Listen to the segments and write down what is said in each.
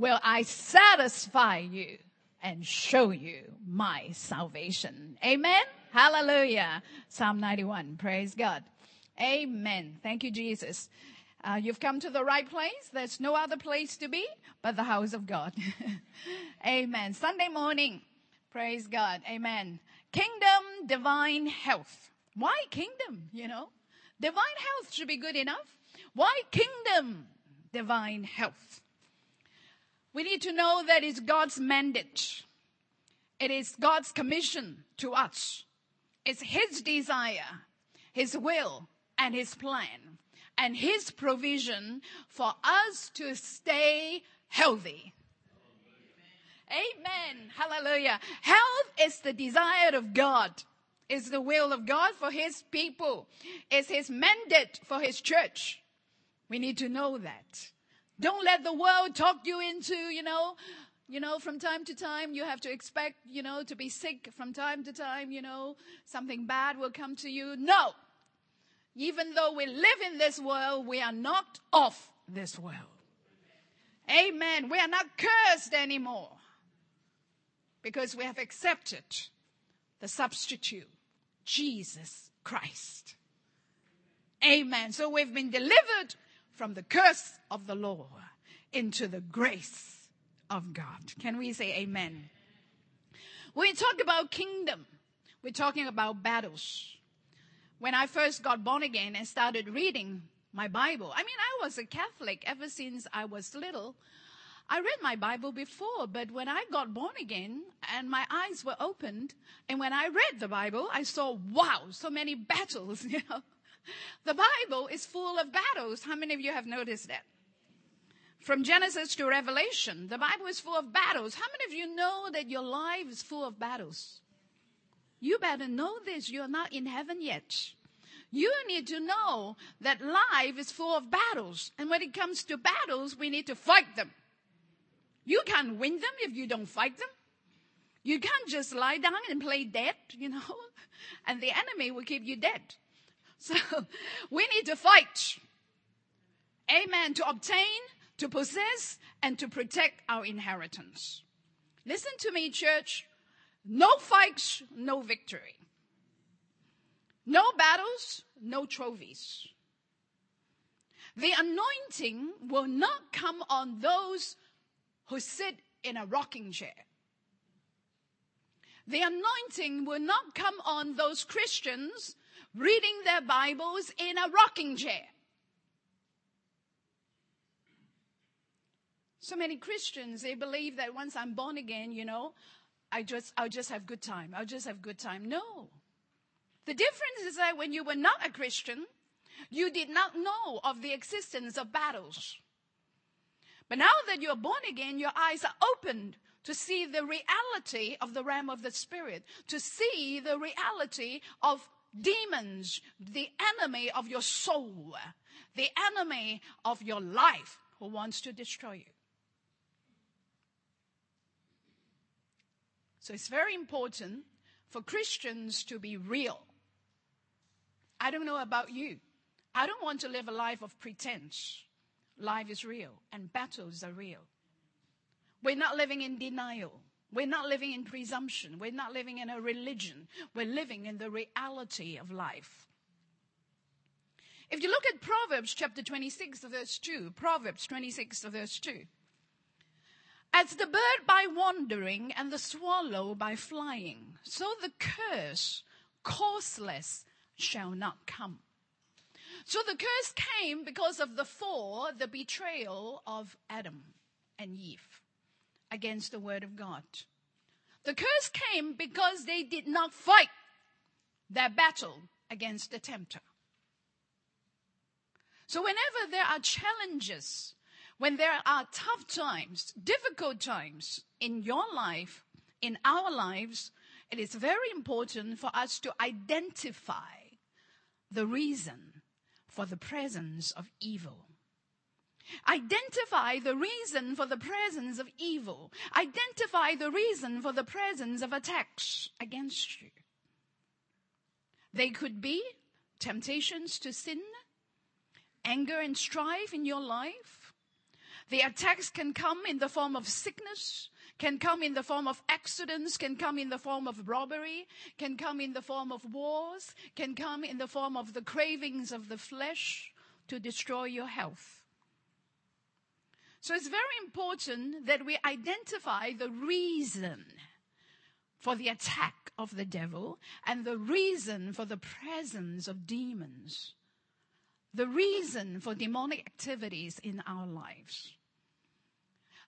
will I satisfy you and show you my salvation. Amen. Hallelujah. Psalm 91. Praise God. Amen. Thank you, Jesus. Uh, you've come to the right place. There's no other place to be but the house of God. Amen. Sunday morning. Praise God. Amen. Kingdom, divine health. Why kingdom? You know, divine health should be good enough. Why kingdom, divine health? We need to know that it's God's mandate. It is God's commission to us. It's His desire, His will, and His plan, and His provision for us to stay healthy. Amen. Hallelujah. Health is the desire of God. Is the will of God for His people. Is His mandate for His church. We need to know that. Don't let the world talk you into, you know, you know, from time to time you have to expect, you know, to be sick from time to time, you know, something bad will come to you. No. Even though we live in this world, we are not of this world. Amen. We are not cursed anymore because we have accepted the substitute, Jesus Christ. Amen. So we've been delivered from the curse of the law into the grace of God. Can we say amen? When we talk about kingdom, we're talking about battles. When I first got born again and started reading my Bible, I mean, I was a Catholic ever since I was little. I read my Bible before, but when I got born again and my eyes were opened, and when I read the Bible, I saw, wow, so many battles, you know. The Bible is full of battles. How many of you have noticed that? From Genesis to Revelation, the Bible is full of battles. How many of you know that your life is full of battles? You better know this. You're not in heaven yet. You need to know that life is full of battles. And when it comes to battles, we need to fight them. You can't win them if you don't fight them. You can't just lie down and play dead, you know, and the enemy will keep you dead. So we need to fight. Amen. To obtain, to possess, and to protect our inheritance. Listen to me, church. No fights, no victory. No battles, no trophies. The anointing will not come on those who sit in a rocking chair. The anointing will not come on those Christians reading their Bibles in a rocking chair. So many Christians, they believe that once I'm born again, you know, I just, I'll just have good time. I'll just have good time. No. The difference is that when you were not a Christian, you did not know of the existence of battles. But now that you're born again, your eyes are opened to see the reality of the realm of the spirit, to see the reality of demons, the enemy of your soul, the enemy of your life who wants to destroy you. So it's very important for Christians to be real. I don't know about you. I don't want to live a life of pretense. Life is real and battles are real. We're not living in denial. We're not living in presumption. We're not living in a religion. We're living in the reality of life. If you look at Proverbs chapter 26, verse 2, Proverbs 26, verse 2. As the bird by wandering and the swallow by flying, so the curse, causeless, shall not come. So the curse came because of the fall, the betrayal of Adam and Eve against the word of God. The curse came because they did not fight their battle against the tempter. So whenever there are challenges, when there are tough times, difficult times in your life, in our lives, it is very important for us to identify the reason for the presence of evil. Identify the reason for the presence of evil. Identify the reason for the presence of attacks against you. They could be temptations to sin, anger and strife in your life. The attacks can come in the form of sickness, can come in the form of accidents, can come in the form of robbery, can come in the form of wars, can come in the form of the cravings of the flesh to destroy your health. So it's very important that we identify the reason for the attack of the devil and the reason for the presence of demons. The reason for demonic activities in our lives.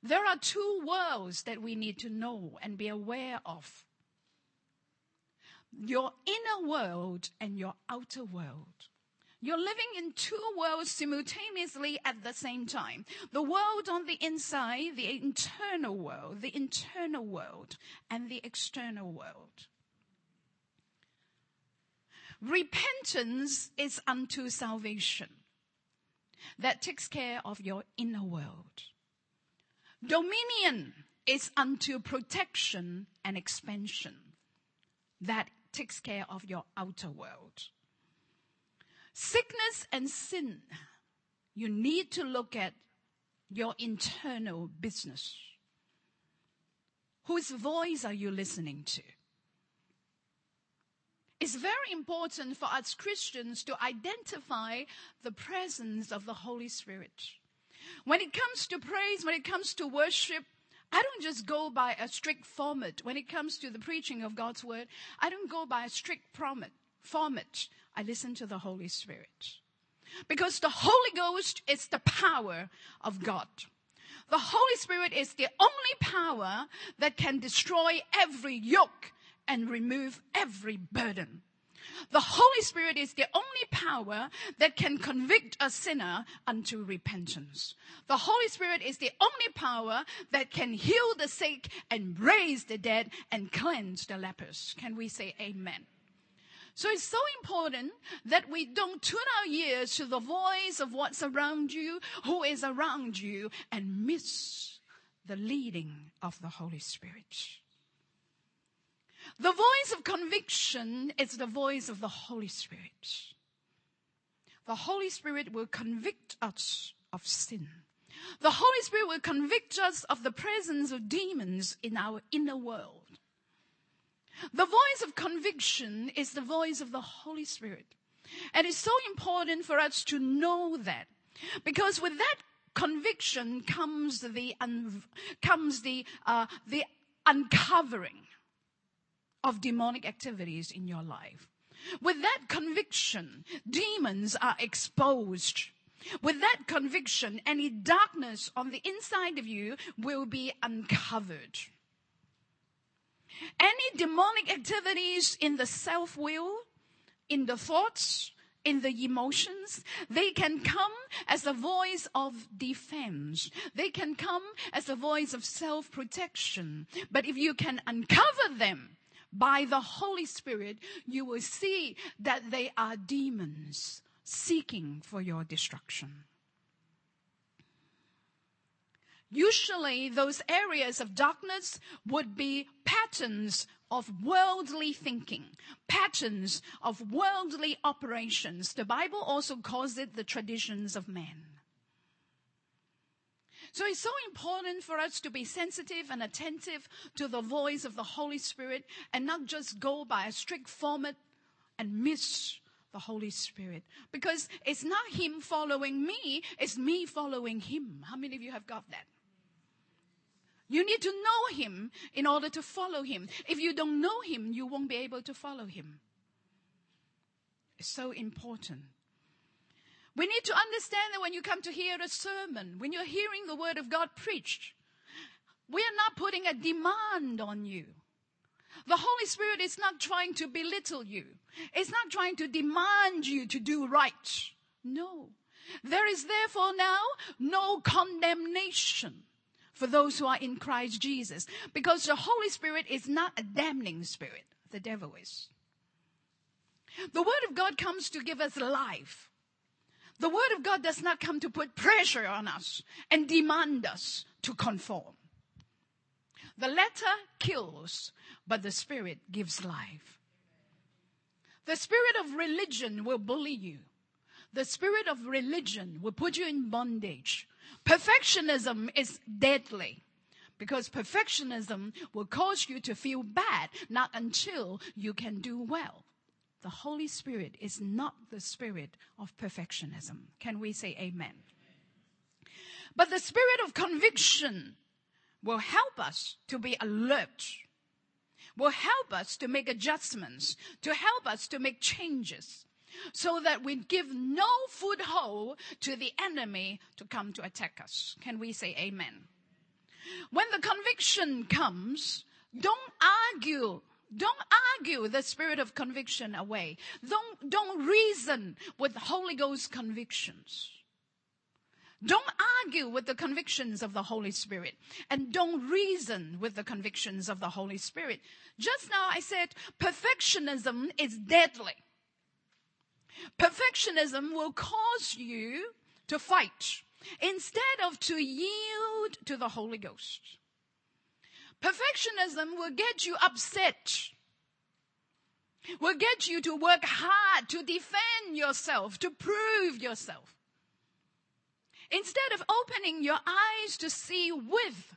There are two worlds that we need to know and be aware of. Your inner world and your outer world. You're living in two worlds simultaneously at the same time. The world on the inside, the internal world, the internal world, and the external world. Repentance is unto salvation. That takes care of your inner world. Dominion is unto protection and expansion. That takes care of your outer world. Sickness and sin, you need to look at your internal business. Whose voice are you listening to? It's very important for us Christians to identify the presence of the Holy Spirit. When it comes to praise, when it comes to worship, I don't just go by a strict format. When it comes to the preaching of God's word, I don't go by a strict format. Format. I listen to the Holy Spirit. Because the Holy Ghost is the power of God. The Holy Spirit is the only power that can destroy every yoke and remove every burden. The Holy Spirit is the only power that can convict a sinner unto repentance. The Holy Spirit is the only power that can heal the sick and raise the dead and cleanse the lepers. Can we say amen? So it's so important that we don't tune our ears to the voice of what's around you, who is around you, and miss the leading of the Holy Spirit. The voice of conviction is the voice of the Holy Spirit. The Holy Spirit will convict us of sin. The Holy Spirit will convict us of the presence of demons in our inner world. The voice of conviction is the voice of the Holy Spirit. And it's so important for us to know that because with that conviction comes the, un- comes the, uh, the uncovering of demonic activities in your life. With that conviction, demons are exposed. With that conviction, any darkness on the inside of you will be uncovered. Any demonic activities in the self will, in the thoughts, in the emotions. They can come as a voice of defense. They can come as a voice of self protection. But if you can uncover them, by the Holy Spirit, you will see that they are demons seeking for your destruction. Usually those areas of darkness would be patterns of worldly thinking, patterns of worldly operations. The Bible also calls it the traditions of men. So it's so important for us to be sensitive and attentive to the voice of the Holy Spirit and not just go by a strict format and miss the Holy Spirit. Because it's not Him following me, it's me following Him. How many of you have got that? You need to know Him in order to follow Him. If you don't know Him, you won't be able to follow Him. It's so important. We need to understand that when you come to hear a sermon, when you're hearing the word of God preached, we are not putting a demand on you. The Holy Spirit is not trying to belittle you. It's not trying to demand you to do right. No. There is therefore now no condemnation for those who are in Christ Jesus because the Holy Spirit is not a damning spirit. The devil is. The Word of God comes to give us life. The word of God does not come to put pressure on us and demand us to conform. The letter kills, but the spirit gives life. The spirit of religion will bully you. The spirit of religion will put you in bondage. Perfectionism is deadly because perfectionism will cause you to feel bad, not until you can do well. The Holy Spirit is not the spirit of perfectionism. Can we say amen? But the spirit of conviction will help us to be alert, will help us to make adjustments, to help us to make changes, so that we give no foothold to the enemy to come to attack us. Can we say amen? When the conviction comes, don't argue. Don't argue the spirit of conviction away. Don't, don't reason with the Holy Ghost convictions. Don't argue with the convictions of the Holy Spirit and don't reason with the convictions of the Holy Spirit. Just now I said perfectionism is deadly. Perfectionism will cause you to fight instead of to yield to the Holy Ghost. Perfectionism will get you upset. Will get you to work hard to defend yourself, to prove yourself. Instead of opening your eyes to see with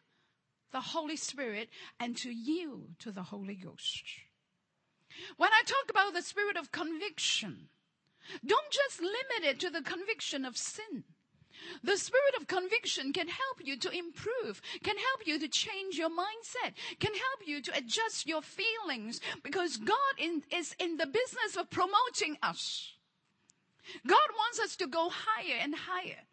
the Holy Spirit and to yield to the Holy Ghost. When I talk about the spirit of conviction, don't just limit it to the conviction of sin. The spirit of conviction can help you to improve, can help you to change your mindset, can help you to adjust your feelings because God in, is in the business of promoting us. God wants us to go higher and higher.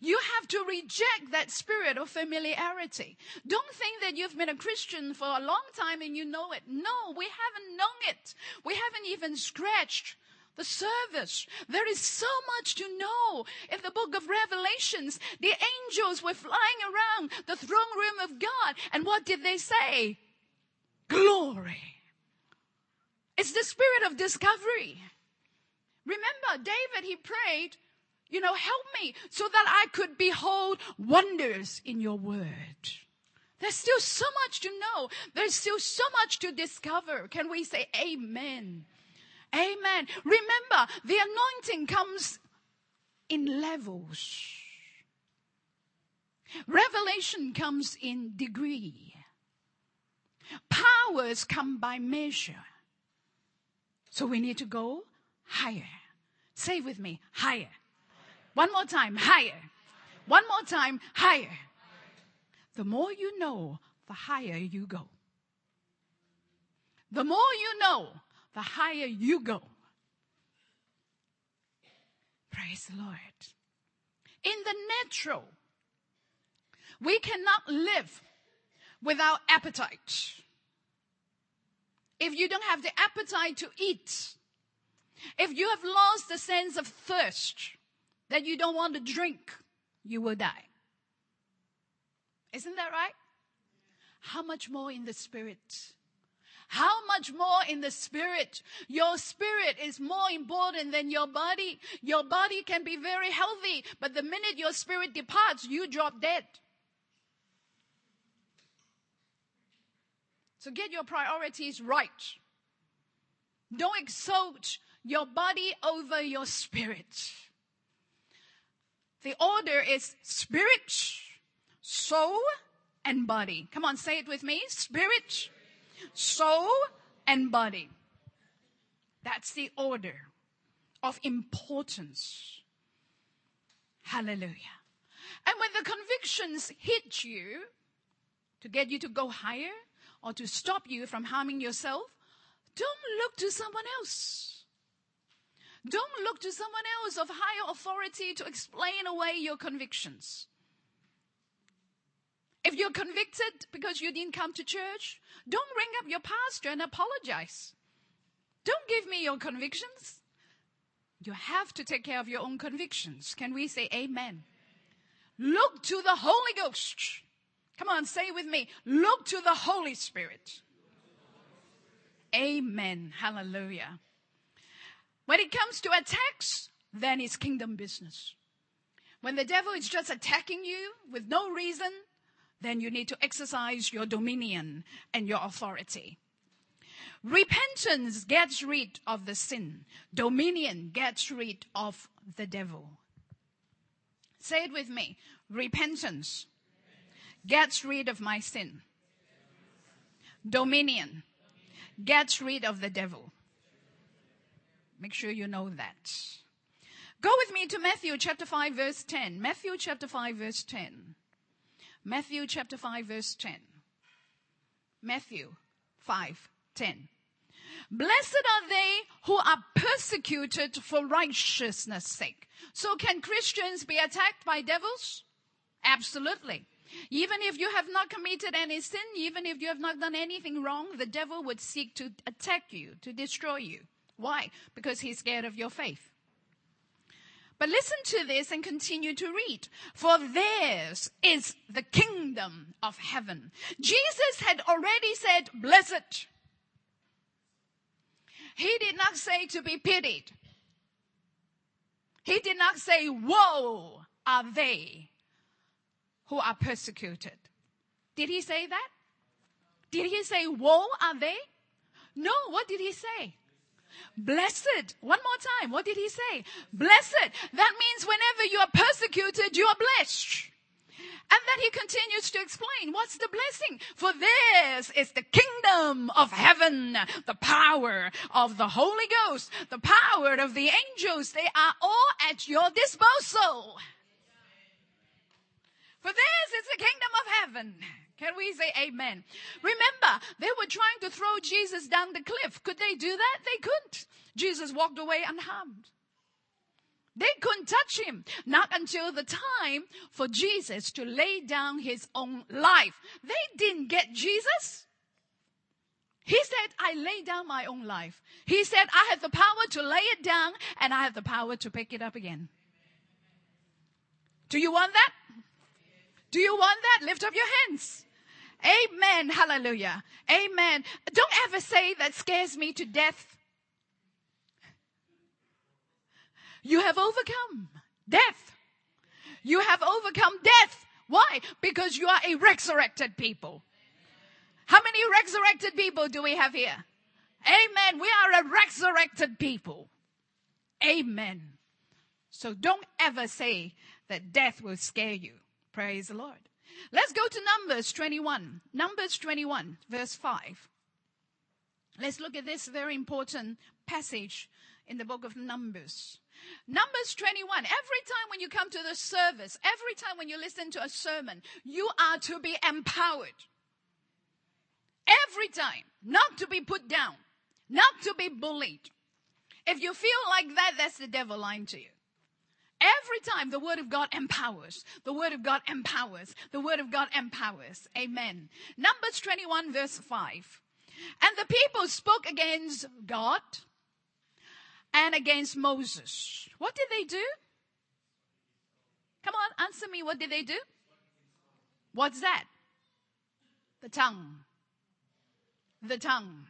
You have to reject that spirit of familiarity. Don't think that you've been a Christian for a long time and you know it. No, we haven't known it. We haven't even scratched the service. There is so much to know. In the book of Revelations, the angels were flying around the throne room of God. And what did they say? Glory. It's the spirit of discovery. Remember, David, he prayed, you know, help me so that I could behold wonders in your word. There's still so much to know. There's still so much to discover. Can we say amen? Amen. Remember, the anointing comes in levels. Revelation comes in degree. Powers come by measure. So we need to go higher. Say with me, higher. One more time, higher. One more time, higher. The more you know, the higher you go. The more you know, the higher you go. Praise the Lord. In the natural, we cannot live without appetite. If you don't have the appetite to eat, if you have lost the sense of thirst, that you don't want to drink, you will die. Isn't that right? How much more in the spirit? How much more in the spirit? Your spirit is more important than your body. Your body can be very healthy, but the minute your spirit departs, you drop dead. So get your priorities right. Don't exalt your body over your spirit. The order is spirit, soul, and body. Come on, say it with me. Spirit, soul, and body. That's the order of importance. Hallelujah. And when the convictions hit you to get you to go higher or to stop you from harming yourself, don't look to someone else. Don't look to someone else of higher authority to explain away your convictions. If you're convicted because you didn't come to church, don't ring up your pastor and apologize. Don't give me your convictions. You have to take care of your own convictions. Can we say amen? Look to the Holy Ghost. Come on, say with me. Look to the Holy Spirit. Amen. Hallelujah. When it comes to attacks, then it's kingdom business. When the devil is just attacking you with no reason, then you need to exercise your dominion and your authority. Repentance gets rid of the sin. Dominion gets rid of the devil. Say it with me. Repentance gets rid of my sin. Dominion gets rid of the devil. Make sure you know that. Go with me to Matthew chapter 5 verse 10. Matthew chapter 5 verse 10. Matthew chapter 5 verse 10. Matthew 5 10. Blessed are they who are persecuted for righteousness' sake. So can Christians be attacked by devils? Absolutely. Even if you have not committed any sin, even if you have not done anything wrong, the devil would seek to attack you, to destroy you. Why? Because he's scared of your faith. But listen to this and continue to read. For theirs is the kingdom of heaven. Jesus had already said, blessed. He did not say to be pitied. He did not say, woe are they who are persecuted. Did he say that? Did he say, woe are they? No, what did he say? Blessed. One more time. What did he say? Blessed. That means whenever you are persecuted, you are blessed. And then he continues to explain what's the blessing? For this is the kingdom of heaven, the power of the Holy Ghost, the power of the angels. They are all at your disposal. For this is the kingdom of heaven. Can we say amen? Remember, they were trying to throw Jesus down the cliff. Could they do that? They couldn't. Jesus walked away unharmed. They couldn't touch him. Not until the time for Jesus to lay down his own life. They didn't get Jesus. He said, I lay down my own life. He said, I have the power to lay it down and I have the power to pick it up again. Do you want that? Do you want that? Lift up your hands. Amen. Hallelujah. Amen. Don't ever say that scares me to death. You have overcome death. You have overcome death. Why? Because you are a resurrected people. How many resurrected people do we have here? Amen. We are a resurrected people. Amen. So don't ever say that death will scare you. Praise the Lord. Let's go to Numbers 21. Numbers 21, verse 5. Let's look at this very important passage in the book of Numbers. Numbers 21. Every time when you come to the service, every time when you listen to a sermon, you are to be empowered. Every time. Not to be put down. Not to be bullied. If you feel like that, that's the devil lying to you. Every time the word of God empowers. The word of God empowers. The word of God empowers. Amen. Numbers 21 verse 5. And the people spoke against God and against Moses. What did they do? Come on, answer me. What did they do? What's that? The tongue. The tongue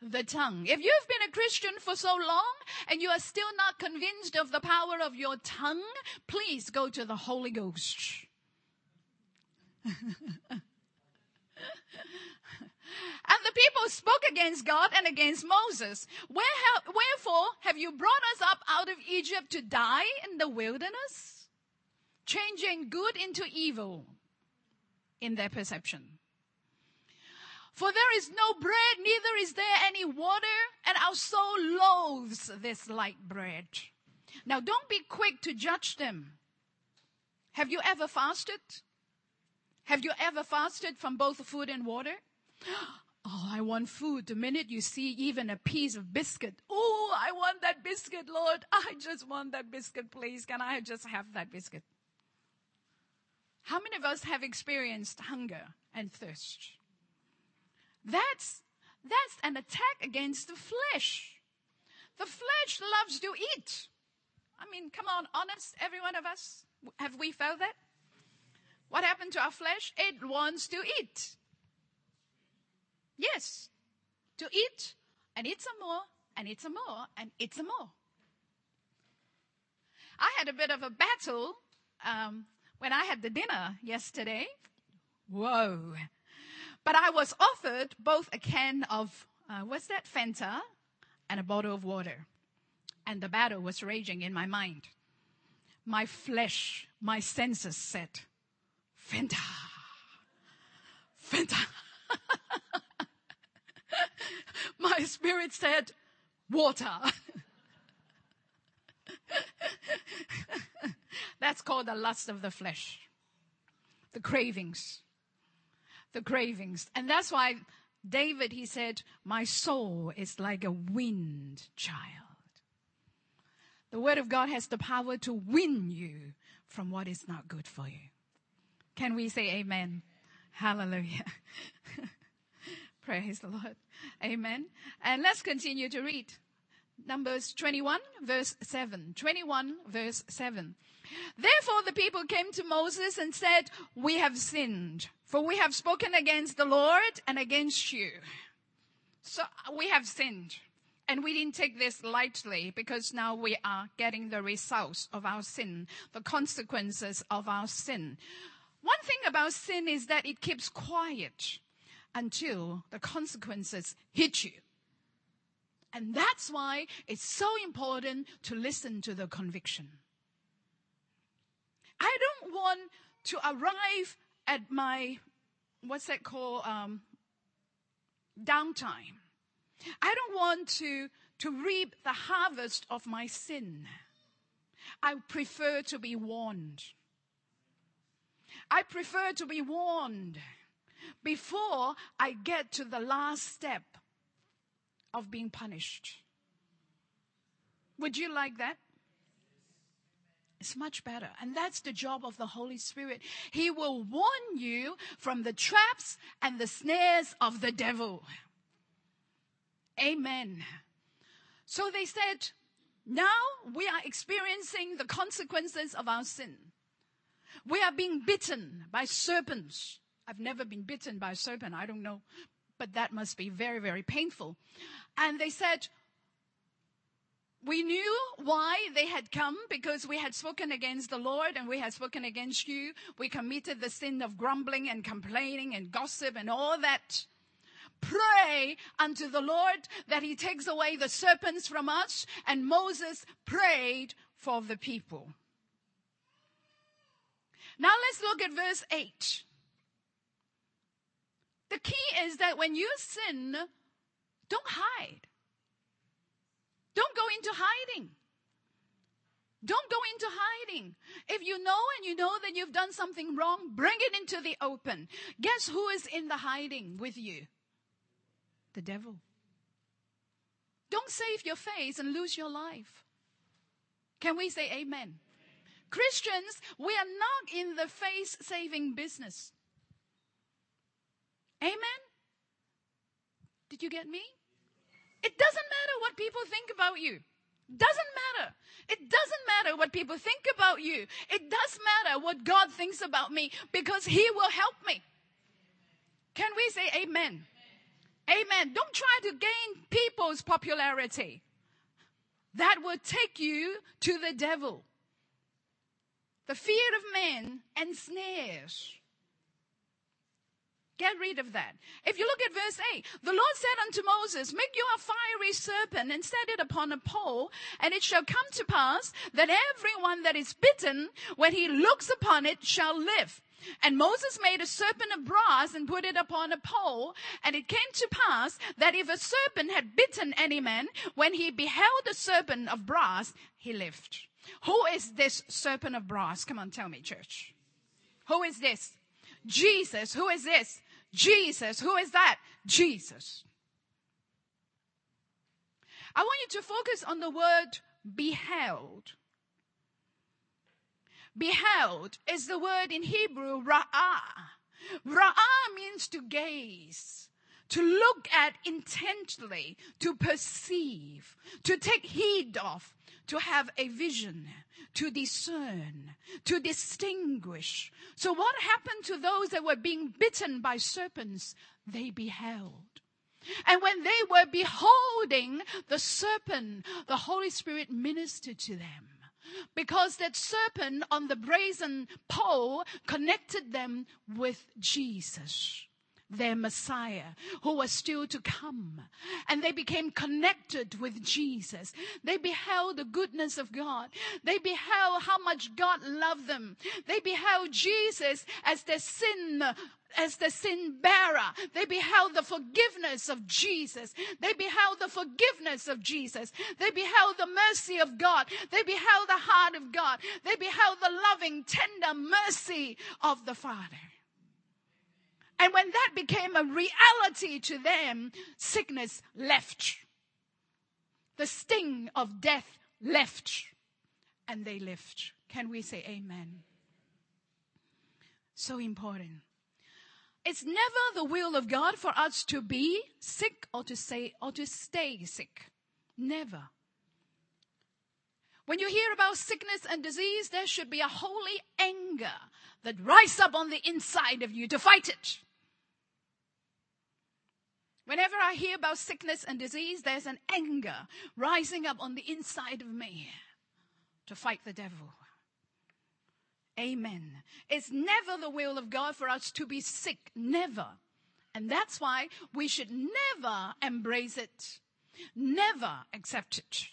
the tongue. If you've been a Christian for so long and you are still not convinced of the power of your tongue, please go to the Holy Ghost. and the people spoke against God and against Moses. Wherefore have you brought us up out of Egypt to die in the wilderness? Changing good into evil in their perception. For there is no bread, neither is there any water, and our soul loathes this light bread. Now don't be quick to judge them. Have you ever fasted? Have you ever fasted from both food and water? Oh, I want food. The minute you see even a piece of biscuit, oh, I want that biscuit, Lord. I just want that biscuit, please. Can I just have that biscuit? How many of us have experienced hunger and thirst? That's, that's an attack against the flesh. The flesh loves to eat. I mean, come on, honest, every one of us. Have we felt that? What happened to our flesh? It wants to eat. Yes. To eat and eat some more and eat some more and eat some more. I had a bit of a battle um, when I had the dinner yesterday. Whoa. But I was offered both a can of, uh, what's that, Fanta, and a bottle of water. And the battle was raging in my mind. My flesh my senses said, Fanta. Fanta. my spirit said, water. That's called the lust of the flesh. The cravings. The cravings. And that's why David, he said, my soul is like a wind child. The word of God has the power to win you from what is not good for you. Can we say amen? Hallelujah. Praise the Lord. Amen. And let's continue to read. Numbers 21 verse 7. 21 verse 7. Therefore the people came to Moses and said, we have sinned, for we have spoken against the Lord and against you. So uh, we have sinned. And we didn't take this lightly because now we are getting the results of our sin, the consequences of our sin. One thing about sin is that it keeps quiet until the consequences hit you. And that's why it's so important to listen to the conviction. I don't want to arrive at my, what's that called, um, downtime. I don't want to, to reap the harvest of my sin. I prefer to be warned. I prefer to be warned before I get to the last step of being punished. Would you like that? It's much better. And that's the job of the Holy Spirit. He will warn you from the traps and the snares of the devil. Amen. So they said, now we are experiencing the consequences of our sin. We are being bitten by serpents. I've never been bitten by a serpent. I don't know. But that must be very, very painful. And they said, we knew why they had come because we had spoken against the Lord and we had spoken against you. We committed the sin of grumbling and complaining and gossip and all that. Pray unto the Lord that he takes away the serpents from us. And Moses prayed for the people. Now let's look at verse 8. The key is that when you sin, don't hide. Don't go into hiding. Don't go into hiding. If you know and you know that you've done something wrong, bring it into the open. Guess who is in the hiding with you? The devil. Don't save your face and lose your life. Can we say amen? Christians, we are not in the face saving business. Amen? Did you get me? It doesn't matter what people think about you. Doesn't matter. It doesn't matter what people think about you. It does matter what God thinks about me because He will help me. Can we say amen? Amen. amen. Don't try to gain people's popularity. That will take you to the devil. The fear of men ensnares. Get rid of that. If you look at verse 8, the Lord said unto Moses, Make you a fiery serpent and set it upon a pole, and it shall come to pass that everyone that is bitten, when he looks upon it, shall live. And Moses made a serpent of brass and put it upon a pole. And it came to pass that if a serpent had bitten any man, when he beheld the serpent of brass, he lived. Who is this serpent of brass? Come on, tell me, church. Who is this? Jesus. Who is this? Jesus. Who is that? Jesus. I want you to focus on the word beheld. Beheld is the word in Hebrew, ra'ah. Ra'ah means to gaze, to look at intently, to perceive, to take heed of, to have a vision, to discern, to distinguish. So what happened to those that were being bitten by serpents? They beheld. And when they were beholding the serpent, the Holy Spirit ministered to them. Because that serpent on the brazen pole connected them with Jesus. Their Messiah who was still to come. And they became connected with Jesus. They beheld the goodness of God. They beheld how much God loved them. They beheld Jesus as their sin as the sin bearer. They beheld the forgiveness of Jesus. They beheld the forgiveness of Jesus. They beheld the mercy of God. They beheld the heart of God. They beheld the loving, tender mercy of the Father. And when that became a reality to them, sickness left. The sting of death left. And they lived. Can we say amen? So important. It's never the will of God for us to be sick or to say or to stay sick. Never. When you hear about sickness and disease, there should be a holy anger that rises up on the inside of you to fight it. Whenever I hear about sickness and disease, there's an anger rising up on the inside of me to fight the devil. Amen. It's never the will of God for us to be sick. Never. And that's why we should never embrace it. Never accept it.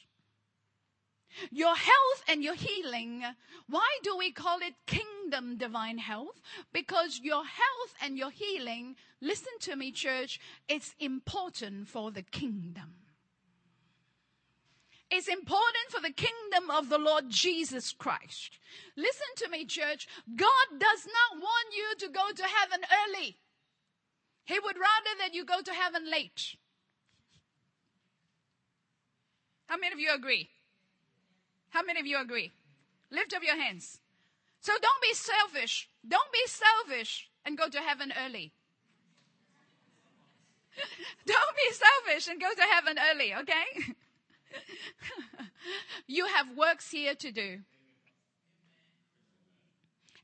Your health and your healing, why do we call it kingdom divine health? Because your health and your healing, listen to me, church, it's important for the kingdom. It's important for the kingdom of the Lord Jesus Christ. Listen to me, church. God does not want you to go to heaven early. He would rather that you go to heaven late. How many of you agree? How many of you agree? Lift up your hands. So don't be selfish. Don't be selfish and go to heaven early. don't be selfish and go to heaven early, okay? you have works here to do.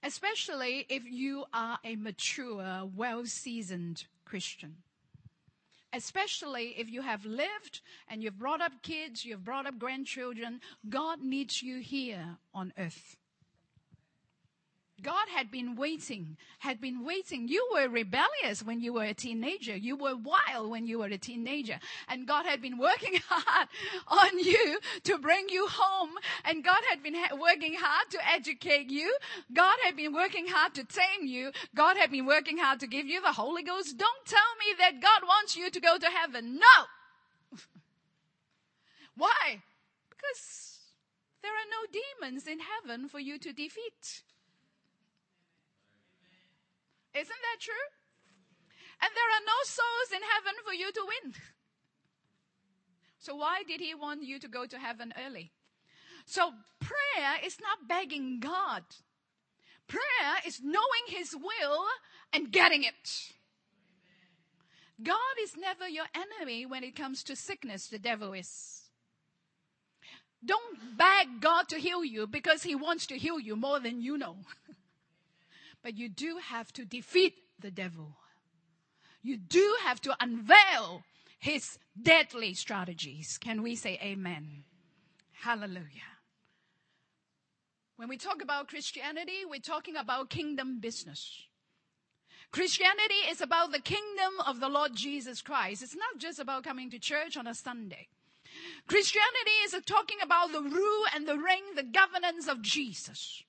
Especially if you are a mature, well seasoned Christian especially if you have lived and you've brought up kids, you've brought up grandchildren, God needs you here on earth. God had been waiting, had been waiting. You were rebellious when you were a teenager. You were wild when you were a teenager. And God had been working hard on you to bring you home. And God had been ha- working hard to educate you. God had been working hard to tame you. God had been working hard to give you the Holy Ghost. Don't tell me that God wants you to go to heaven. No! Why? Because there are no demons in heaven for you to defeat. Isn't that true? And there are no souls in heaven for you to win. So why did he want you to go to heaven early? So prayer is not begging God. Prayer is knowing his will and getting it. God is never your enemy when it comes to sickness, the devil is. Don't beg God to heal you because he wants to heal you more than you know. But you do have to defeat the devil. You do have to unveil his deadly strategies. Can we say amen? Hallelujah. When we talk about Christianity, we're talking about kingdom business. Christianity is about the kingdom of the Lord Jesus Christ. It's not just about coming to church on a Sunday. Christianity is talking about the rule and the reign, the governance of Jesus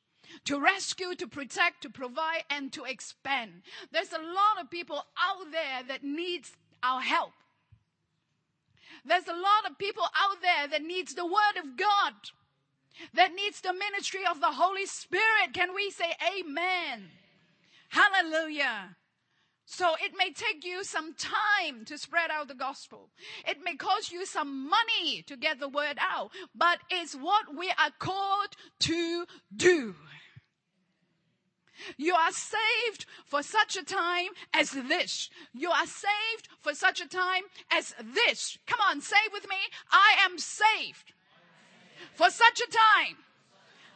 to rescue, to protect, to provide, and to expand. There's a lot of people out there that needs our help. There's a lot of people out there that needs the word of God, that needs the ministry of the Holy Spirit. Can we say amen? Hallelujah. So it may take you some time to spread out the gospel. It may cost you some money to get the word out, but it's what we are called to do. You are saved for such a time as this. You are saved for such a time as this. Come on, say with me, I am saved for such a time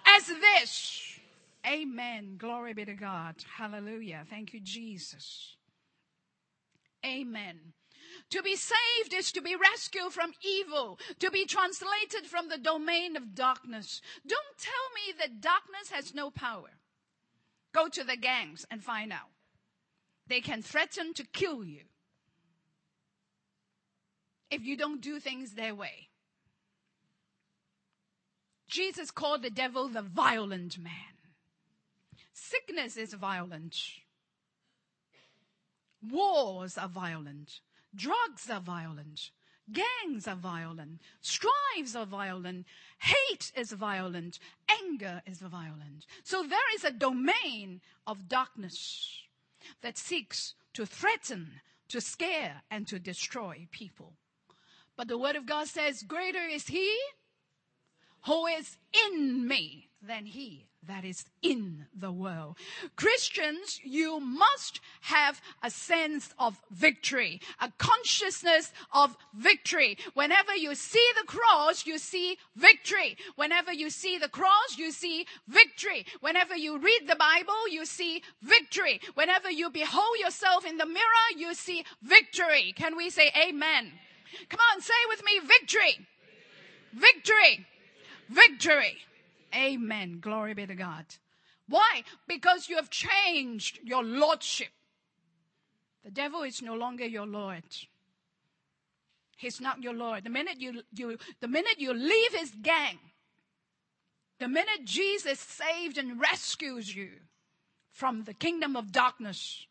as this. Amen. Glory be to God. Hallelujah. Thank you, Jesus. Amen. To be saved is to be rescued from evil, to be translated from the domain of darkness. Don't tell me that darkness has no power. Go to the gangs and find out. They can threaten to kill you if you don't do things their way. Jesus called the devil the violent man. Sickness is violent. Wars are violent. Drugs are violent. Gangs are violent. Strives are violent. Hate is violent. Anger is violent. So there is a domain of darkness that seeks to threaten, to scare, and to destroy people. But the word of God says, greater is he who is in me than he that is in the world. Christians, you must have a sense of victory, a consciousness of victory. Whenever you see the cross, you see victory. Whenever you see the cross, you see victory. Whenever you read the Bible, you see victory. Whenever you behold yourself in the mirror, you see victory. Can we say amen? Come on, say with me, victory. Victory. Victory. Amen. Glory be to God. Why? Because you have changed your lordship. The devil is no longer your Lord. He's not your Lord. The minute you, you, the minute you leave his gang, the minute Jesus saved and rescues you from the kingdom of darkness,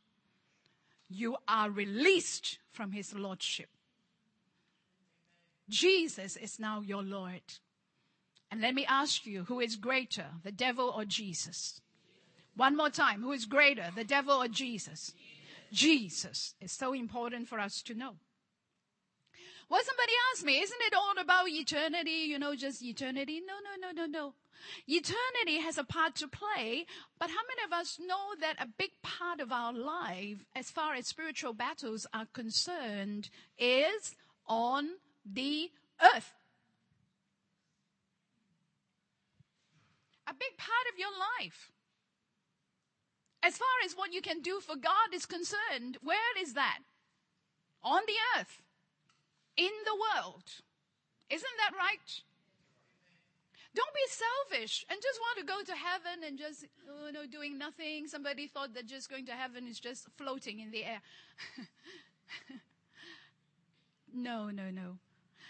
you are released from his lordship. Jesus is now your Lord. And let me ask you, who is greater, the devil or Jesus? One more time, who is greater, the devil or Jesus? Jesus is so important for us to know. Well, somebody asked me, isn't it all about eternity? You know, just eternity? No, no, no, no, no. Eternity has a part to play, but how many of us know that a big part of our life, as far as spiritual battles are concerned, is on the earth? Big part of your life. As far as what you can do for God is concerned, where is that? On the earth, in the world. Isn't that right? Don't be selfish and just want to go to heaven and just, oh, no, doing nothing. Somebody thought that just going to heaven is just floating in the air. no, no, no.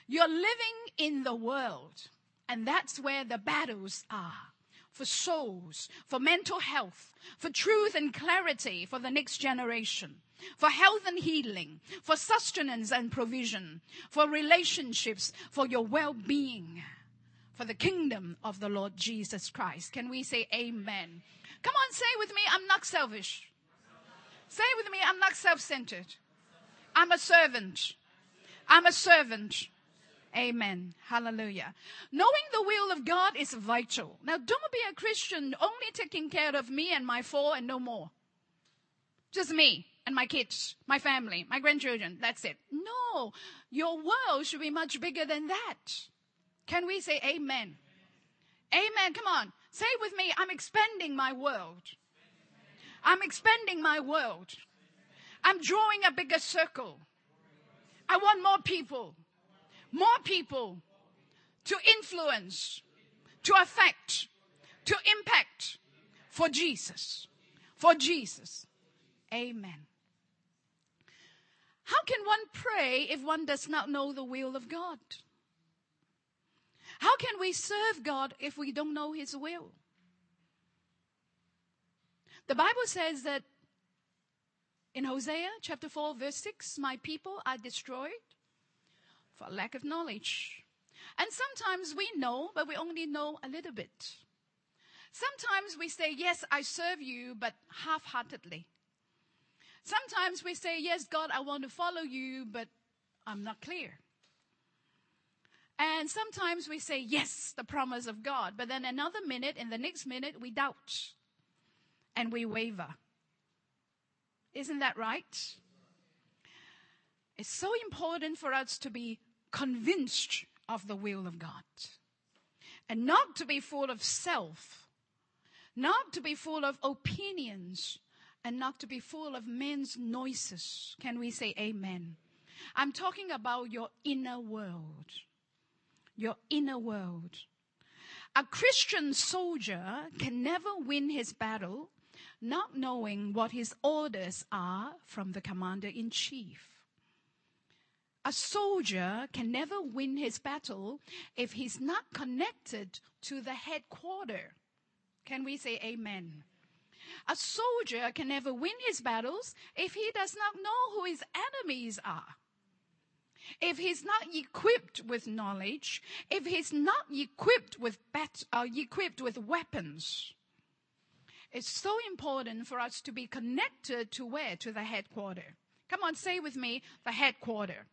You're living in the world, and that's where the battles are for souls, for mental health, for truth and clarity for the next generation, for health and healing, for sustenance and provision, for relationships, for your well-being, for the kingdom of the Lord Jesus Christ. Can we say amen? Come on, say with me, I'm not selfish. Say with me, I'm not self-centered. I'm a servant. I'm a servant. Amen. Hallelujah. Knowing the will of God is vital. Now, don't be a Christian only taking care of me and my four and no more. Just me and my kids, my family, my grandchildren. That's it. No, your world should be much bigger than that. Can we say amen? Amen. Come on. Say with me, I'm expanding my world. I'm expanding my world. I'm drawing a bigger circle. I want more people more people to influence, to affect, to impact for Jesus. For Jesus. Amen. How can one pray if one does not know the will of God? How can we serve God if we don't know His will? The Bible says that in Hosea chapter 4 verse 6, my people are destroyed for lack of knowledge. And sometimes we know, but we only know a little bit. Sometimes we say, Yes, I serve you, but half heartedly. Sometimes we say, Yes, God, I want to follow you, but I'm not clear. And sometimes we say, Yes, the promise of God, but then another minute, in the next minute, we doubt and we waver. Isn't that right? It's so important for us to be convinced of the will of God and not to be full of self, not to be full of opinions, and not to be full of men's noises. Can we say amen? I'm talking about your inner world. Your inner world. A Christian soldier can never win his battle not knowing what his orders are from the commander in chief. A soldier can never win his battle if he's not connected to the headquarter. Can we say amen? A soldier can never win his battles if he does not know who his enemies are. If he's not equipped with knowledge, if he's not equipped with bat, uh, equipped with weapons, it's so important for us to be connected to where? To the headquarter. Come on, say with me, the headquarter.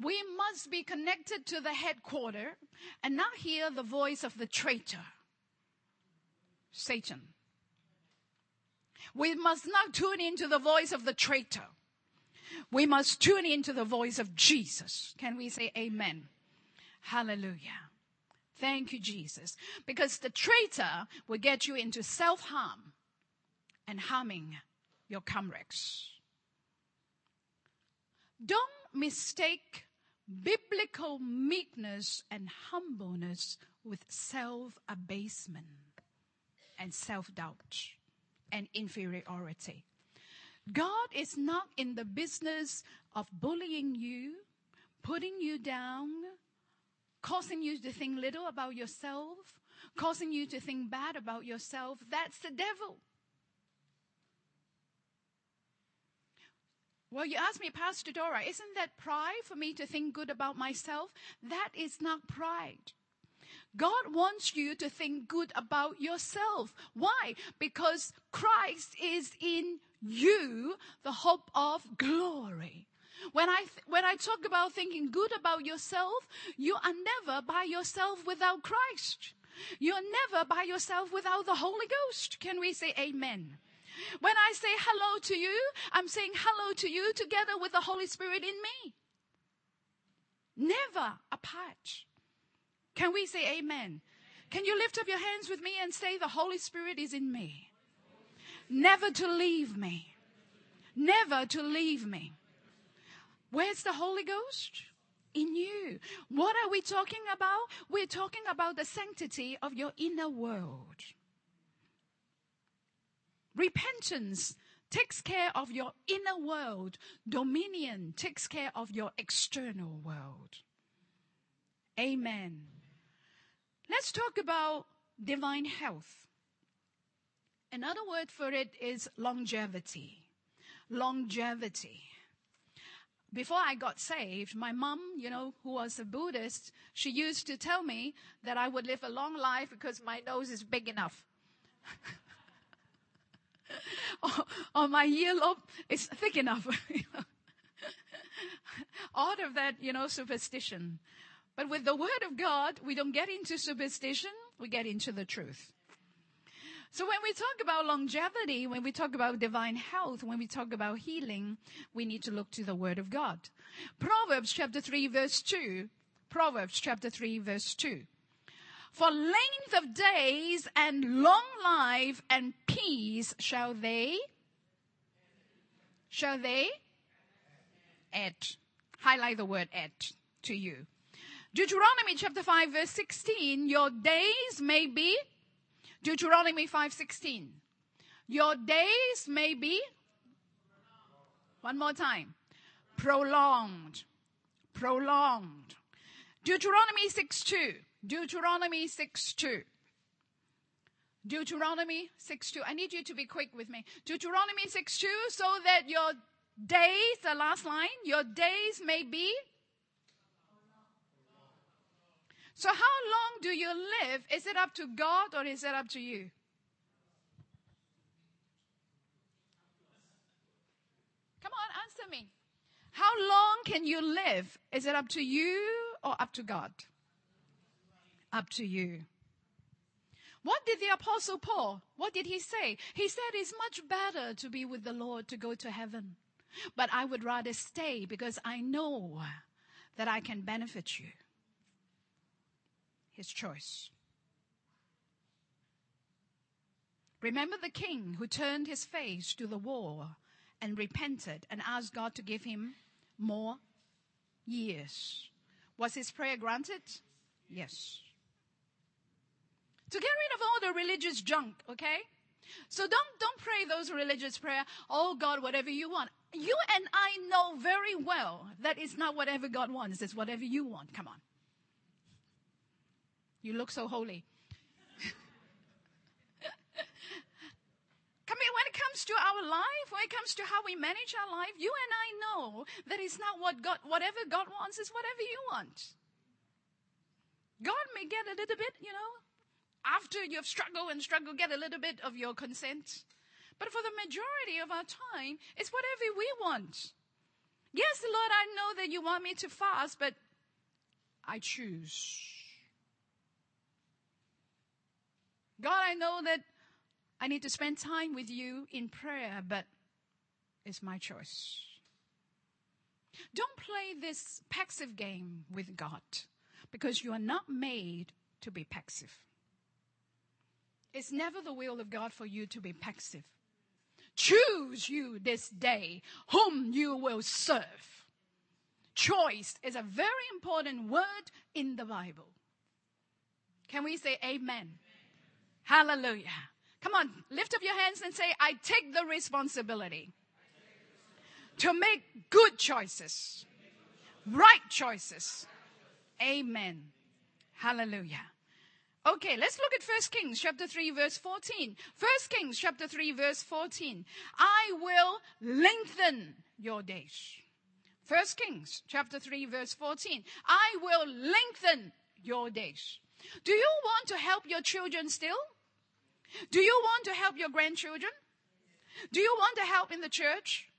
We must be connected to the headquarter and not hear the voice of the traitor, Satan. We must not tune into the voice of the traitor. We must tune into the voice of Jesus. Can we say amen? Hallelujah. Thank you, Jesus. Because the traitor will get you into self harm and harming your comrades. Don't mistake biblical meekness and humbleness with self abasement and self doubt and inferiority. God is not in the business of bullying you, putting you down, causing you to think little about yourself, causing you to think bad about yourself. That's the devil. Well, you ask me, Pastor Dora, isn't that pride for me to think good about myself? That is not pride. God wants you to think good about yourself. Why? Because Christ is in you, the hope of glory. When I, th- when I talk about thinking good about yourself, you are never by yourself without Christ. You're never by yourself without the Holy Ghost. Can we say amen? When I say hello to you, I'm saying hello to you together with the Holy Spirit in me. Never apart. Can we say amen? Can you lift up your hands with me and say, The Holy Spirit is in me? Never to leave me. Never to leave me. Where's the Holy Ghost? In you. What are we talking about? We're talking about the sanctity of your inner world. Repentance takes care of your inner world. Dominion takes care of your external world. Amen. Let's talk about divine health. Another word for it is longevity. Longevity. Before I got saved, my mom, you know, who was a Buddhist, she used to tell me that I would live a long life because my nose is big enough. or, or, oh, my earlobe oh, is thick enough. All of that, you know, superstition. But with the Word of God, we don't get into superstition, we get into the truth. So when we talk about longevity, when we talk about divine health, when we talk about healing, we need to look to the Word of God. Proverbs chapter 3 verse 2. Proverbs chapter 3 verse 2. For length of days and long life and peace shall they, shall they add. Highlight the word add to you. Deuteronomy chapter 5 verse 16, your days may be, Deuteronomy 5:16. Your days may be one more time. Prolonged. Prolonged. Deuteronomy 6:2. Deuteronomy 6:2. Deuteronomy 6:2. I need you to be quick with me. Deuteronomy 6:2 so that your days, the last line, your days may be So how long do you live? Is it up to God or is it up to you? Come on, answer me. How long can you live? Is it up to you or up to God? Up to you. What did the apostle Paul, what did he say? He said it's much better to be with the Lord to go to heaven. But I would rather stay because I know that I can benefit you his choice. Remember the king who turned his face to the wall and repented and asked God to give him more years. Was his prayer granted? Yes. To get rid of all the religious junk, okay? So don't, don't pray those religious prayer, oh God, whatever you want. You and I know very well that it's not whatever God wants, it's whatever you want. Come on. You look so holy. Come here, when it comes to our life, when it comes to how we manage our life, you and I know that it's not what God, whatever God wants is whatever you want. God may get a little bit, you know, after you've struggled and struggled, get a little bit of your consent. But for the majority of our time, it's whatever we want. Yes, Lord, I know that you want me to fast, but I choose. God, I know that I need to spend time with you in prayer, but it's my choice. Don't play this passive game with God because you are not made to be passive. It's never the will of God for you to be passive. Choose you this day whom you will serve. Choice is a very important word in the Bible. Can we say amen? Hallelujah. Come on, lift up your hands and say, I take the responsibility to make good choices, right choices. Amen. Hallelujah. Okay, let's look at 1 Kings chapter 3 verse 14. 1 Kings chapter 3 verse 14. I will lengthen your days. 1 Kings chapter 3 verse 14. I will lengthen your days. Do you want to help your children still? Do you want to help your grandchildren? Do you want to help in the church?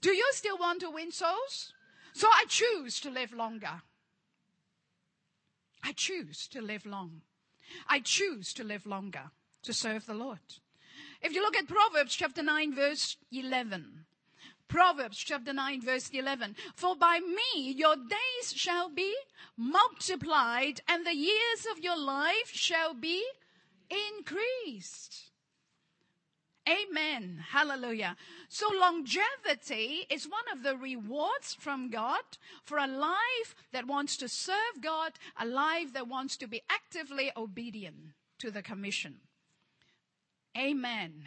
Do you still want to win souls? So I choose to live longer. I choose to live long. I choose to live longer to serve the Lord. If you look at Proverbs chapter 9 verse 11, Proverbs chapter 9 verse 11, for by me your days shall be multiplied and the years of your life shall be increased. Amen. Hallelujah. So longevity is one of the rewards from God for a life that wants to serve God, a life that wants to be actively obedient to the commission. Amen.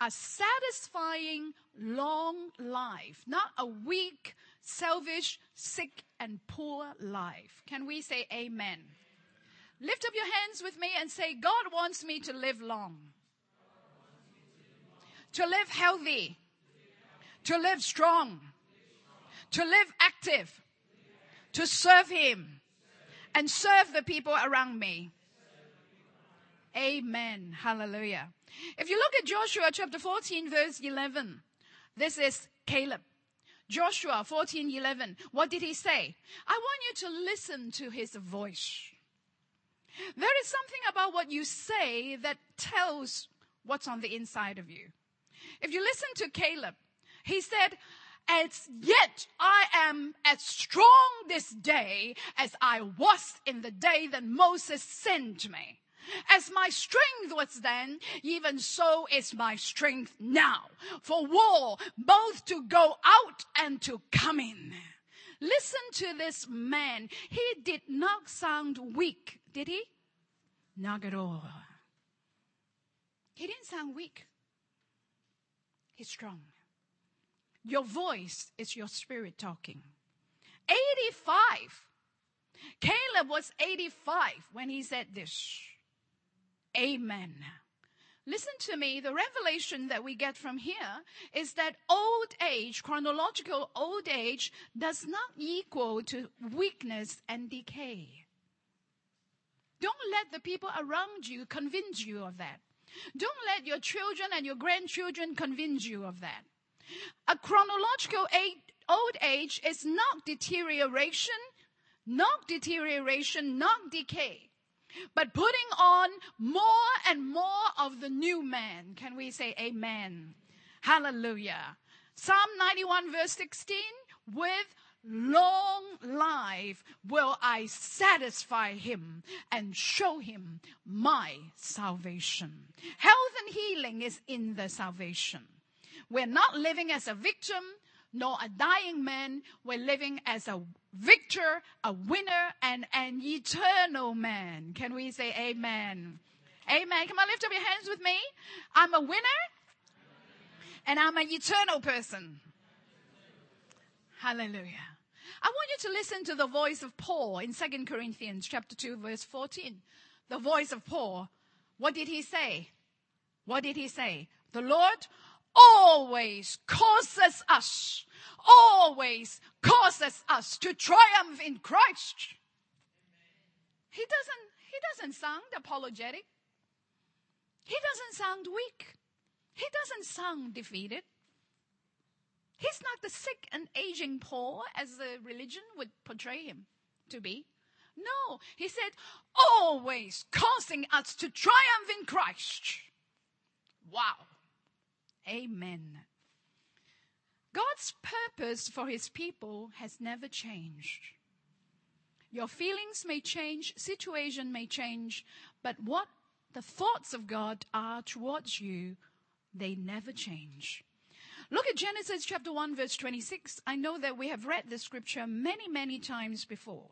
A satisfying long life, not a weak, selfish, sick, and poor life. Can we say amen? Lift up your hands with me and say, God wants me to live long to live healthy, to live strong, to live active, to serve Him and serve the people around me. Amen. Hallelujah. If you look at Joshua chapter 14 verse 11, this is Caleb. Joshua 14, 11. What did he say? I want you to listen to his voice. There is something about what you say that tells what's on the inside of you. If you listen to Caleb, he said, as yet I am as strong this day as I was in the day that Moses sent me. As my strength was then, even so is my strength now for war, both to go out and to come in. Listen to this man. He did not sound weak, did he? Not at all. He didn't sound weak. He's strong. Your voice is your spirit talking. 85. Caleb was 85 when he said this. Amen. Listen to me. The revelation that we get from here is that old age, chronological old age, does not equal to weakness and decay. Don't let the people around you convince you of that. Don't let your children and your grandchildren convince you of that. A chronological old age is not deterioration, not deterioration, not decay, but putting on more and more of the new man. Can we say amen? Hallelujah. Psalm 91 verse 16 with long life will I satisfy him and show him my salvation. Health and healing is in the salvation. We're not living as a victim nor a dying man. We're living as a victor, a winner, and an eternal man. Can we say amen? Amen. Come on, lift up your hands with me. I'm a winner and I'm an eternal person. Hallelujah. I want you to listen to the voice of Paul in 2 Corinthians chapter 2 verse 14. The voice of Paul. What did he say? What did he say? The Lord always causes us, always causes us to triumph in Christ. He doesn't, he doesn't sound apologetic. He doesn't sound weak. He doesn't sound defeated. He's not the sick and aging Paul as the religion would portray him to be. No, he said, always causing us to triumph in Christ. Wow. Amen. God's purpose for his people has never changed. Your feelings may change, situation may change, but what the thoughts of God are towards you, they never change. Look at Genesis chapter 1 verse 26. I know that we have read this scripture many, many times before.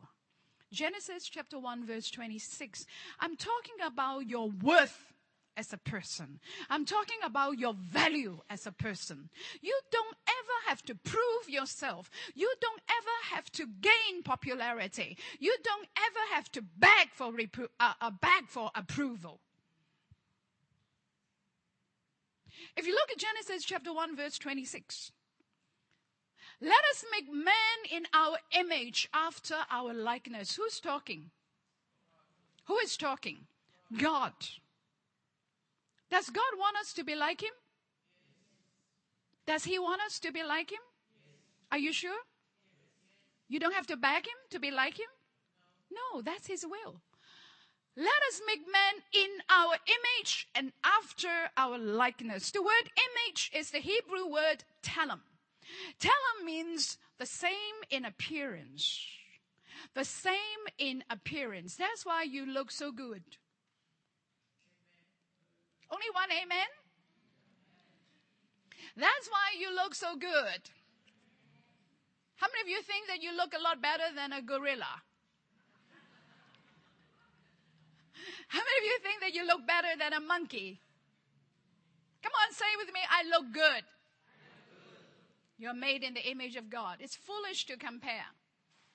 Genesis chapter 1 verse 26. I'm talking about your worth as a person. I'm talking about your value as a person. You don't ever have to prove yourself. You don't ever have to gain popularity. You don't ever have to beg for repro- uh, uh, beg for approval. If you look at Genesis chapter 1 verse 26, let us make man in our image after our likeness. Who's talking? Who is talking? God. Does God want us to be like Him? Does He want us to be like Him? Are you sure? You don't have to beg Him to be like Him? No, that's His will. Let us make man in our image and after our likeness. The word image is the Hebrew word telem. Telem means the same in appearance. The same in appearance. That's why you look so good. Only one amen? That's why you look so good. How many of you think that you look a lot better than a gorilla? How many of you think that you look better than a monkey? Come on, say with me, I look good. You're made in the image of God. It's foolish to compare.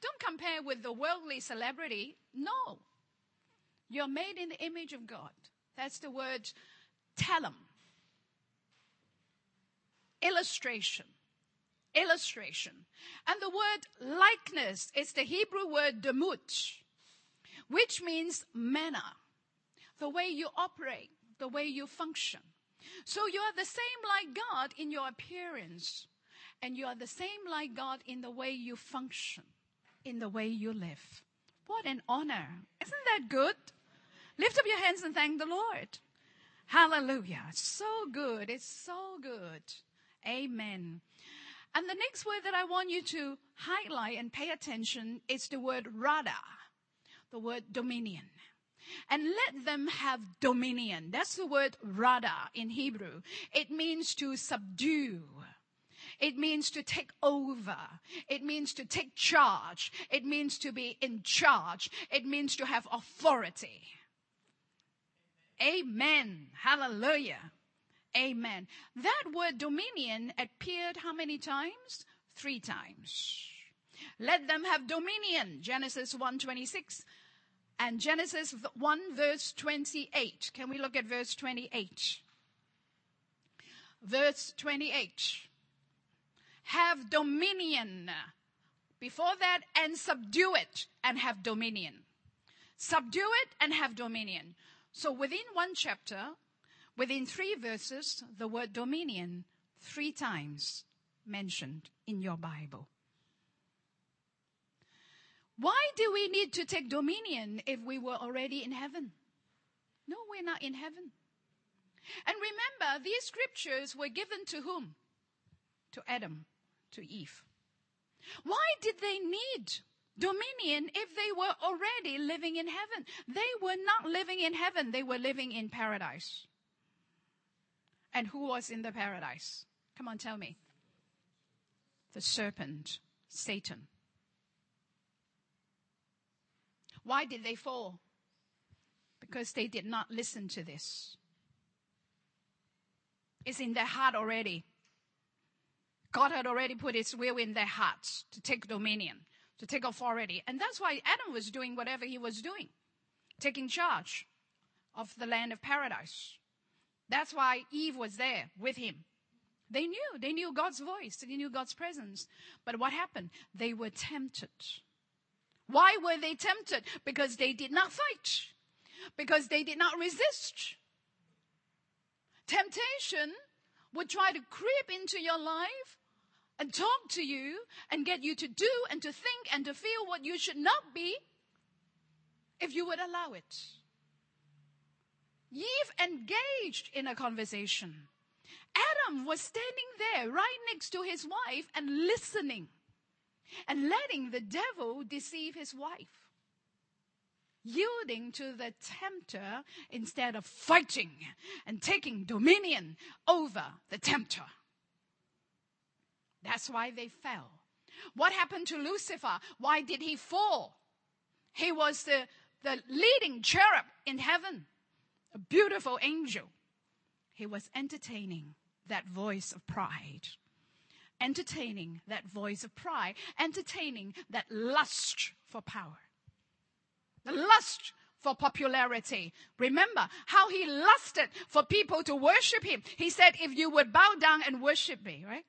Don't compare with the worldly celebrity. No. You're made in the image of God. That's the word telem. Illustration. Illustration. And the word likeness is the Hebrew word demut, which means manner the way you operate, the way you function. So you are the same like God in your appearance, and you are the same like God in the way you function, in the way you live. What an honor. Isn't that good? Lift up your hands and thank the Lord. Hallelujah. So good. It's so good. Amen. And the next word that I want you to highlight and pay attention is the word rada, the word dominion and let them have dominion. That's the word rada in Hebrew. It means to subdue. It means to take over. It means to take charge. It means to be in charge. It means to have authority. Amen. Hallelujah. Amen. That word dominion appeared how many times? Three times. Let them have dominion. Genesis 126 and Genesis 1 verse 28. Can we look at verse 28? Verse 28. Have dominion. Before that, and subdue it and have dominion. Subdue it and have dominion. So within one chapter, within three verses, the word dominion three times mentioned in your Bible. Why do we need to take dominion if we were already in heaven? No, we're not in heaven. And remember, these scriptures were given to whom? To Adam, to Eve. Why did they need dominion if they were already living in heaven? They were not living in heaven, they were living in paradise. And who was in the paradise? Come on, tell me. The serpent, Satan. Why did they fall? Because they did not listen to this. It's in their heart already. God had already put his will in their hearts to take dominion, to take authority. And that's why Adam was doing whatever he was doing, taking charge of the land of paradise. That's why Eve was there with him. They knew, they knew God's voice, they knew God's presence. But what happened? They were tempted. Why were they tempted? Because they did not fight, because they did not resist. Temptation would try to creep into your life and talk to you and get you to do and to think and to feel what you should not be if you would allow it. Eve engaged in a conversation. Adam was standing there right next to his wife and listening and letting the devil deceive his wife. Yielding to the tempter instead of fighting and taking dominion over the tempter. That's why they fell. What happened to Lucifer? Why did he fall? He was the, the leading cherub in heaven, a beautiful angel. He was entertaining that voice of pride entertaining that voice of pride, entertaining that lust for power, the lust for popularity. Remember how he lusted for people to worship him. He said, if you would bow down and worship me, right?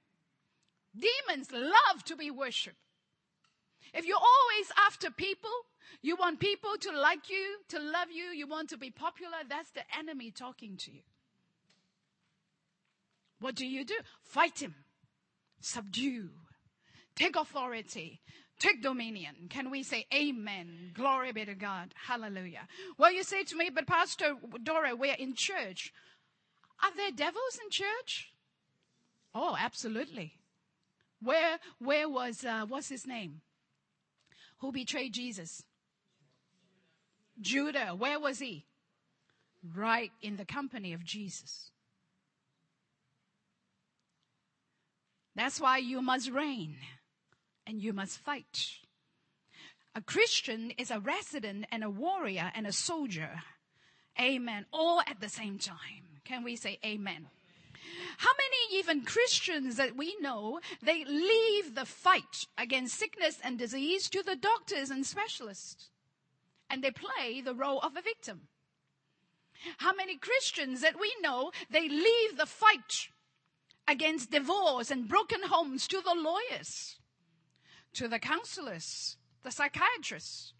Demons love to be worshiped. If you're always after people, you want people to like you, to love you, you want to be popular, that's the enemy talking to you. What do you do? Fight him subdue, take authority, take dominion. Can we say amen? Glory be to God. Hallelujah. Well, you say to me, but Pastor Dora, we're in church. Are there devils in church? Oh, absolutely. Where, where was, uh, what's his name? Who betrayed Jesus? Judah. Where was he? Right in the company of Jesus. That's why you must reign and you must fight. A Christian is a resident and a warrior and a soldier. Amen. All at the same time. Can we say amen? How many even Christians that we know, they leave the fight against sickness and disease to the doctors and specialists. And they play the role of a victim. How many Christians that we know, they leave the fight against divorce and broken homes to the lawyers, to the counselors, the psychiatrists.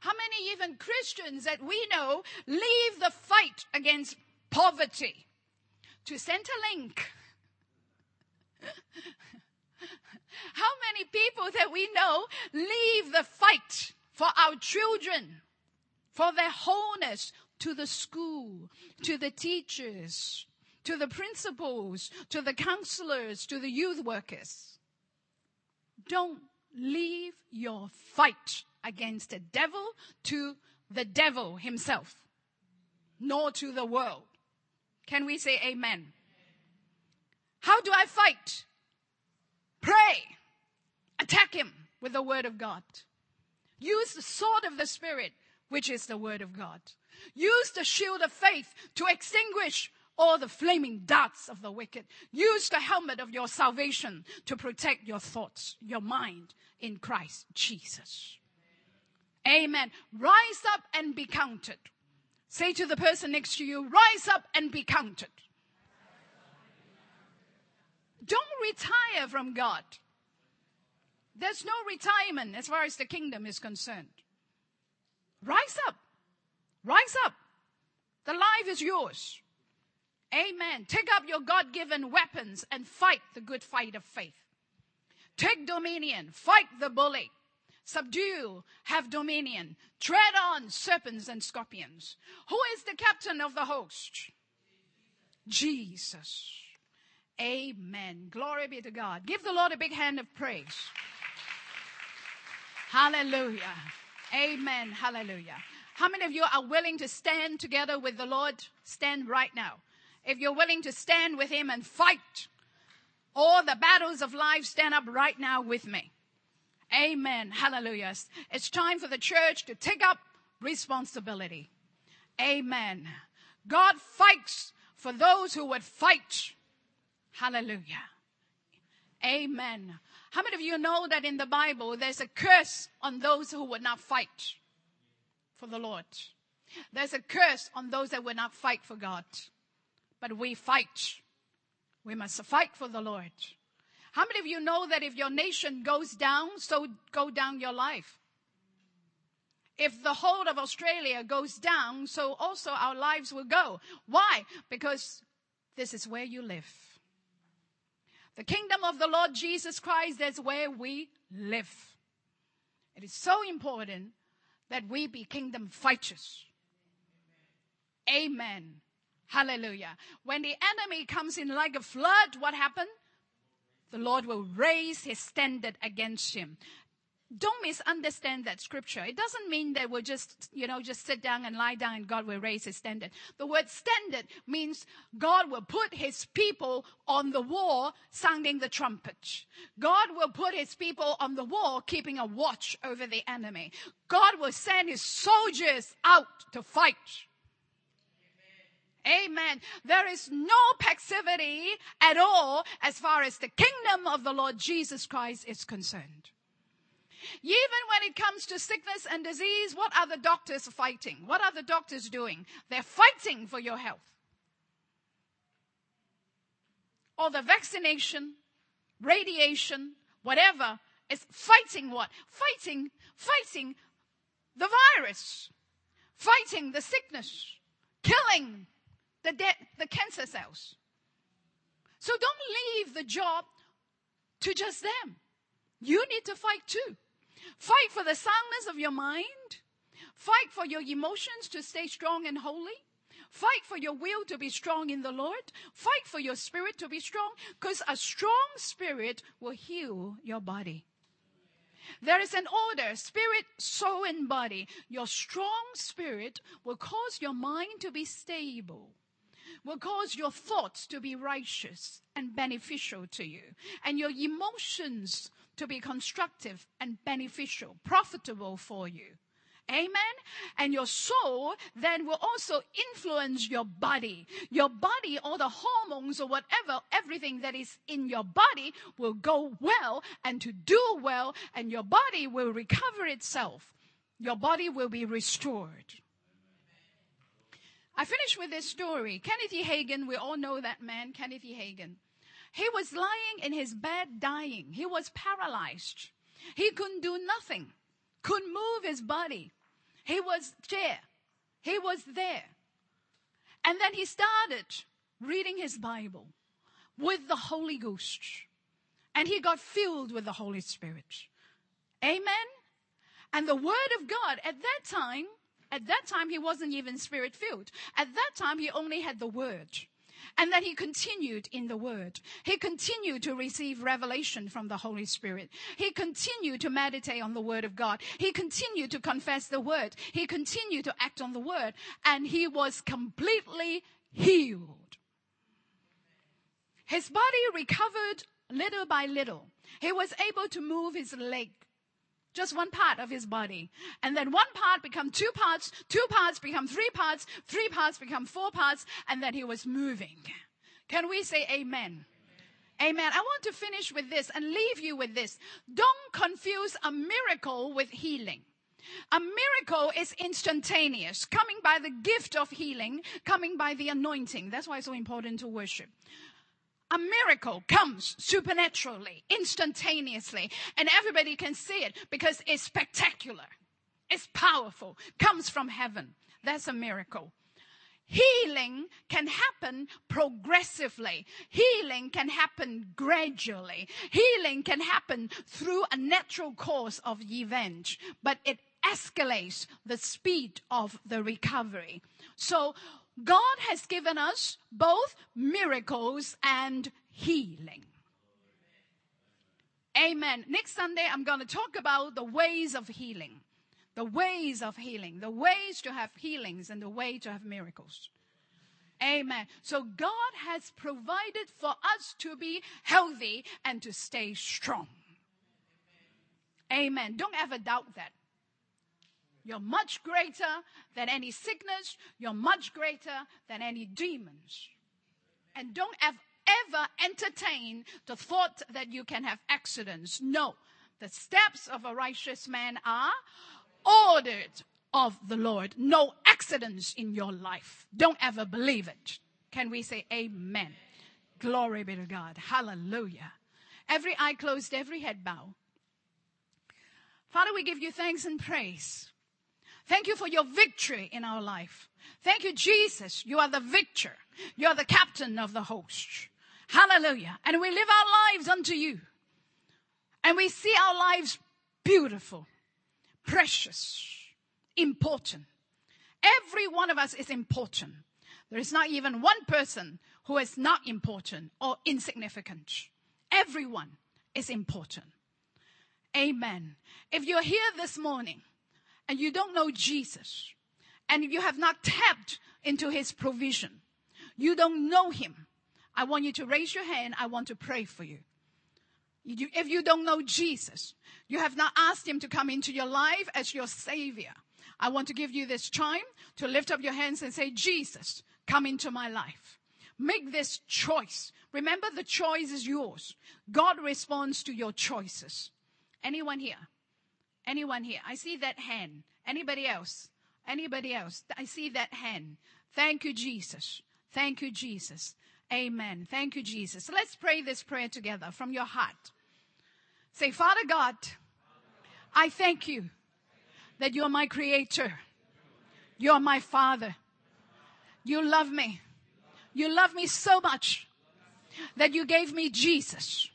How many even Christians that we know leave the fight against poverty to Centrelink? How many people that we know leave the fight for our children, for their wholeness to the school, to the teachers, to the principals, to the counselors, to the youth workers. Don't leave your fight against the devil to the devil himself, nor to the world. Can we say amen? How do I fight? Pray. Attack him with the word of God. Use the sword of the spirit, which is the word of God. Use the shield of faith to extinguish all the flaming darts of the wicked. Use the helmet of your salvation to protect your thoughts, your mind in Christ Jesus. Amen. Rise up and be counted. Say to the person next to you, rise up and be counted. Don't retire from God. There's no retirement as far as the kingdom is concerned. Rise up. Rise up. The life is yours. Amen. Take up your God given weapons and fight the good fight of faith. Take dominion. Fight the bully. Subdue. Have dominion. Tread on serpents and scorpions. Who is the captain of the host? Jesus. Amen. Glory be to God. Give the Lord a big hand of praise. Hallelujah. Amen. Hallelujah. How many of you are willing to stand together with the Lord? Stand right now if you're willing to stand with him and fight all the battles of life, stand up right now with me. Amen. Hallelujah. It's time for the church to take up responsibility Amen. God fights for those who would fight. Hallelujah. Amen. How many of you know that in the Bible there's a curse on those who would not fight for the Lord? There's a curse on those that would not fight for God. But we fight. We must fight for the Lord. How many of you know that if your nation goes down, so go down your life? If the whole of Australia goes down, so also our lives will go. Why? Because this is where you live. The kingdom of the Lord Jesus Christ, is where we live. It is so important that we be kingdom fighters. Amen. Hallelujah. When the enemy comes in like a flood, what happened? The Lord will raise his standard against him. Don't misunderstand that scripture. It doesn't mean that we'll just, you know, just sit down and lie down and God will raise his standard. The word standard means God will put his people on the wall sounding the trumpet. God will put his people on the wall keeping a watch over the enemy. God will send his soldiers out to fight. Amen. There is no passivity at all as far as the kingdom of the Lord Jesus Christ is concerned. Even when it comes to sickness and disease, what are the doctors fighting? What are the doctors doing? They're fighting for your health. Or the vaccination, radiation, whatever is fighting what? Fighting, fighting the virus, fighting the sickness, killing the, de- the cancer cells. So don't leave the job to just them. You need to fight too. Fight for the soundness of your mind. Fight for your emotions to stay strong and holy. Fight for your will to be strong in the Lord. Fight for your spirit to be strong because a strong spirit will heal your body. There is an order, spirit, soul, and body. Your strong spirit will cause your mind to be stable will cause your thoughts to be righteous and beneficial to you, and your emotions to be constructive and beneficial, profitable for you. Amen. And your soul then will also influence your body. Your body, all the hormones or whatever, everything that is in your body will go well and to do well, and your body will recover itself. Your body will be restored. I finish with this story. Kenneth E. Hagin, we all know that man, Kenneth E. Hagin. He was lying in his bed dying. He was paralyzed. He couldn't do nothing, couldn't move his body. He was there. He was there. And then he started reading his Bible with the Holy Ghost. And he got filled with the Holy Spirit. Amen. And the Word of God at that time at that time, he wasn't even spirit filled. At that time, he only had the word. And that he continued in the word. He continued to receive revelation from the Holy Spirit. He continued to meditate on the word of God. He continued to confess the word. He continued to act on the word. And he was completely healed. His body recovered little by little. He was able to move his leg just one part of his body. And then one part become two parts, two parts become three parts, three parts become four parts, and then he was moving. Can we say amen? Amen. I want to finish with this and leave you with this. Don't confuse a miracle with healing. A miracle is instantaneous, coming by the gift of healing, coming by the anointing. That's why it's so important to worship a miracle comes supernaturally, instantaneously, and everybody can see it because it's spectacular. It's powerful, comes from heaven. That's a miracle. Healing can happen progressively. Healing can happen gradually. Healing can happen through a natural course of event, but it escalates the speed of the recovery. So God has given us both miracles and healing. Amen. Next Sunday, I'm going to talk about the ways of healing. The ways of healing. The ways to have healings and the way to have miracles. Amen. So God has provided for us to be healthy and to stay strong. Amen. Don't ever doubt that. You're much greater than any sickness. You're much greater than any demons. And don't ever, ever entertain the thought that you can have accidents. No. The steps of a righteous man are ordered of the Lord. No accidents in your life. Don't ever believe it. Can we say amen? Glory be to God. Hallelujah. Every eye closed, every head bow. Father, we give you thanks and praise. Thank you for your victory in our life. Thank you, Jesus. You are the victor. You are the captain of the host. Hallelujah. And we live our lives unto you. And we see our lives beautiful, precious, important. Every one of us is important. There is not even one person who is not important or insignificant. Everyone is important. Amen. If you're here this morning and you don't know Jesus and you have not tapped into his provision, you don't know him, I want you to raise your hand. I want to pray for you. If you don't know Jesus, you have not asked him to come into your life as your savior. I want to give you this time to lift up your hands and say, Jesus, come into my life. Make this choice. Remember, the choice is yours. God responds to your choices. Anyone here? Anyone here? I see that hand. Anybody else? Anybody else? I see that hand. Thank you, Jesus. Thank you, Jesus. Amen. Thank you, Jesus. Let's pray this prayer together from your heart. Say, Father God, I thank you that you're my creator. You're my father. You love me. You love me so much that you gave me Jesus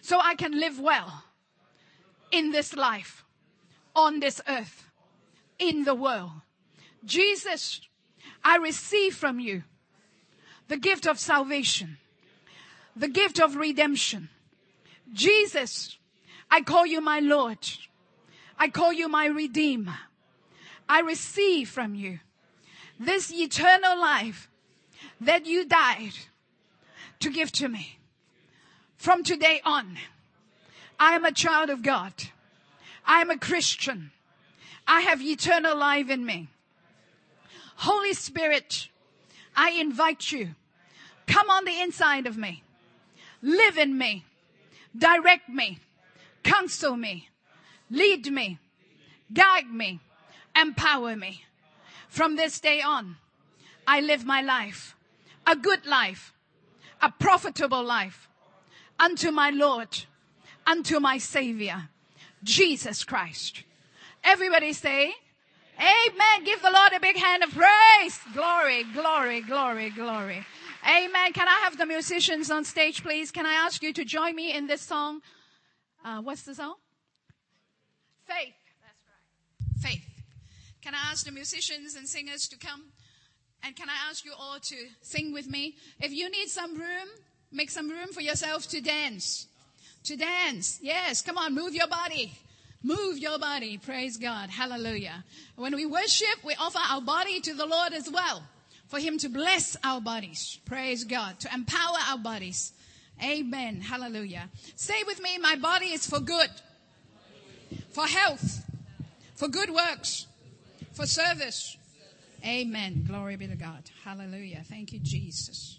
so I can live well in this life, on this earth, in the world. Jesus, I receive from you the gift of salvation, the gift of redemption. Jesus, I call you my Lord. I call you my Redeemer. I receive from you this eternal life that you died to give to me. From today on, I am a child of God. I am a Christian. I have eternal life in me. Holy Spirit, I invite you. Come on the inside of me. Live in me. Direct me. Counsel me. Lead me. Guide me. Empower me. From this day on, I live my life. A good life. A profitable life. Unto my Lord unto my Savior, Jesus Christ. Everybody say, Amen. Give the Lord a big hand of praise. Glory, glory, glory, glory. Amen. Can I have the musicians on stage, please? Can I ask you to join me in this song? Uh, what's the song? Faith. That's right. Faith. Can I ask the musicians and singers to come? And can I ask you all to sing with me? If you need some room, make some room for yourself to dance to dance. Yes, come on, move your body. Move your body. Praise God. Hallelujah. When we worship, we offer our body to the Lord as well for Him to bless our bodies. Praise God. To empower our bodies. Amen. Hallelujah. Say with me, my body is for good, for health, for good works, for service. Amen. Glory be to God. Hallelujah. Thank you, Jesus.